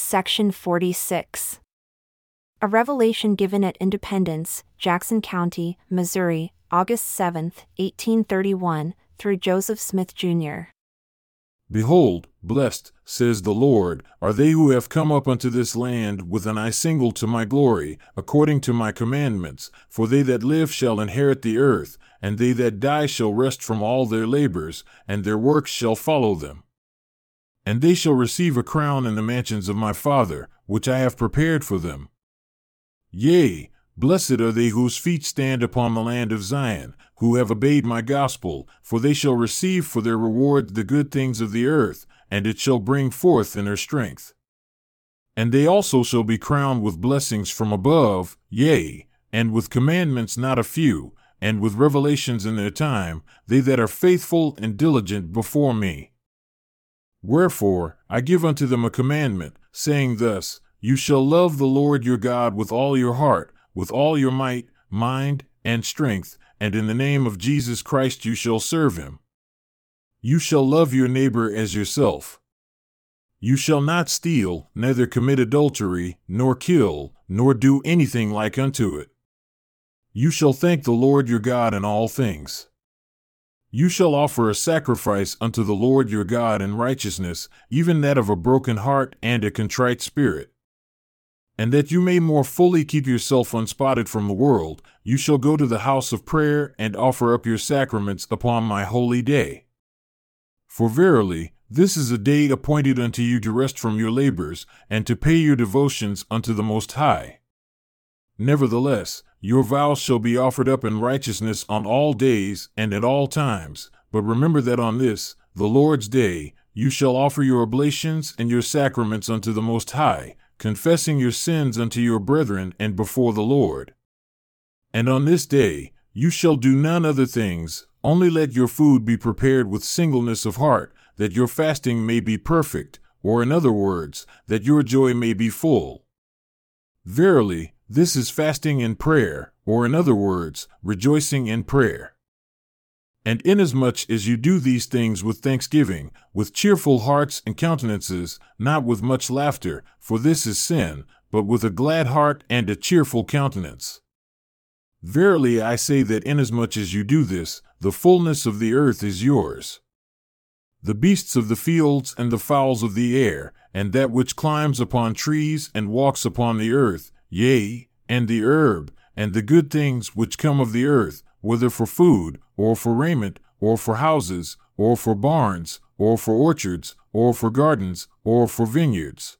Section 46. A revelation given at Independence, Jackson County, Missouri, August 7, 1831, through Joseph Smith, Jr. Behold, blessed, says the Lord, are they who have come up unto this land with an eye single to my glory, according to my commandments. For they that live shall inherit the earth, and they that die shall rest from all their labors, and their works shall follow them. And they shall receive a crown in the mansions of my Father, which I have prepared for them. Yea, blessed are they whose feet stand upon the land of Zion, who have obeyed my gospel, for they shall receive for their reward the good things of the earth, and it shall bring forth in their strength. And they also shall be crowned with blessings from above, yea, and with commandments not a few, and with revelations in their time, they that are faithful and diligent before me. Wherefore, I give unto them a commandment, saying thus, You shall love the Lord your God with all your heart, with all your might, mind, and strength, and in the name of Jesus Christ you shall serve him. You shall love your neighbor as yourself. You shall not steal, neither commit adultery, nor kill, nor do anything like unto it. You shall thank the Lord your God in all things. You shall offer a sacrifice unto the Lord your God in righteousness, even that of a broken heart and a contrite spirit. And that you may more fully keep yourself unspotted from the world, you shall go to the house of prayer and offer up your sacraments upon my holy day. For verily, this is a day appointed unto you to rest from your labors, and to pay your devotions unto the Most High. Nevertheless, your vows shall be offered up in righteousness on all days and at all times. But remember that on this, the Lord's day, you shall offer your oblations and your sacraments unto the Most High, confessing your sins unto your brethren and before the Lord. And on this day, you shall do none other things, only let your food be prepared with singleness of heart, that your fasting may be perfect, or in other words, that your joy may be full. Verily, this is fasting and prayer, or in other words, rejoicing in prayer. And inasmuch as you do these things with thanksgiving, with cheerful hearts and countenances, not with much laughter, for this is sin, but with a glad heart and a cheerful countenance. Verily I say that inasmuch as you do this, the fullness of the earth is yours. The beasts of the fields and the fowls of the air, and that which climbs upon trees and walks upon the earth, yea, and the herb, and the good things which come of the earth, whether for food, or for raiment, or for houses, or for barns, or for orchards, or for gardens, or for vineyards.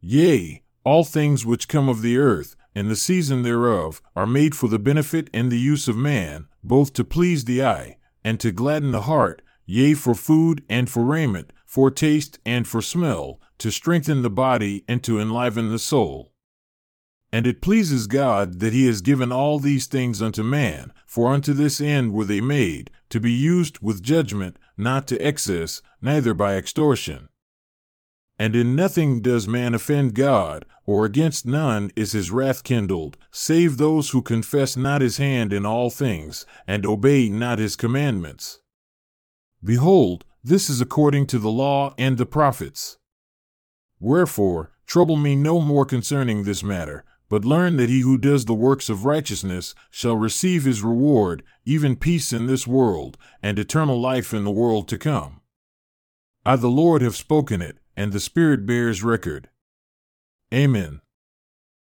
Yea, all things which come of the earth, and the season thereof, are made for the benefit and the use of man, both to please the eye, and to gladden the heart, yea, for food and for raiment, for taste and for smell, to strengthen the body and to enliven the soul. And it pleases God that he has given all these things unto man, for unto this end were they made, to be used with judgment, not to excess, neither by extortion. And in nothing does man offend God, or against none is his wrath kindled, save those who confess not his hand in all things, and obey not his commandments. Behold, this is according to the law and the prophets. Wherefore, trouble me no more concerning this matter, but learn that he who does the works of righteousness shall receive his reward, even peace in this world, and eternal life in the world to come. I, the Lord, have spoken it, and the Spirit bears record. Amen.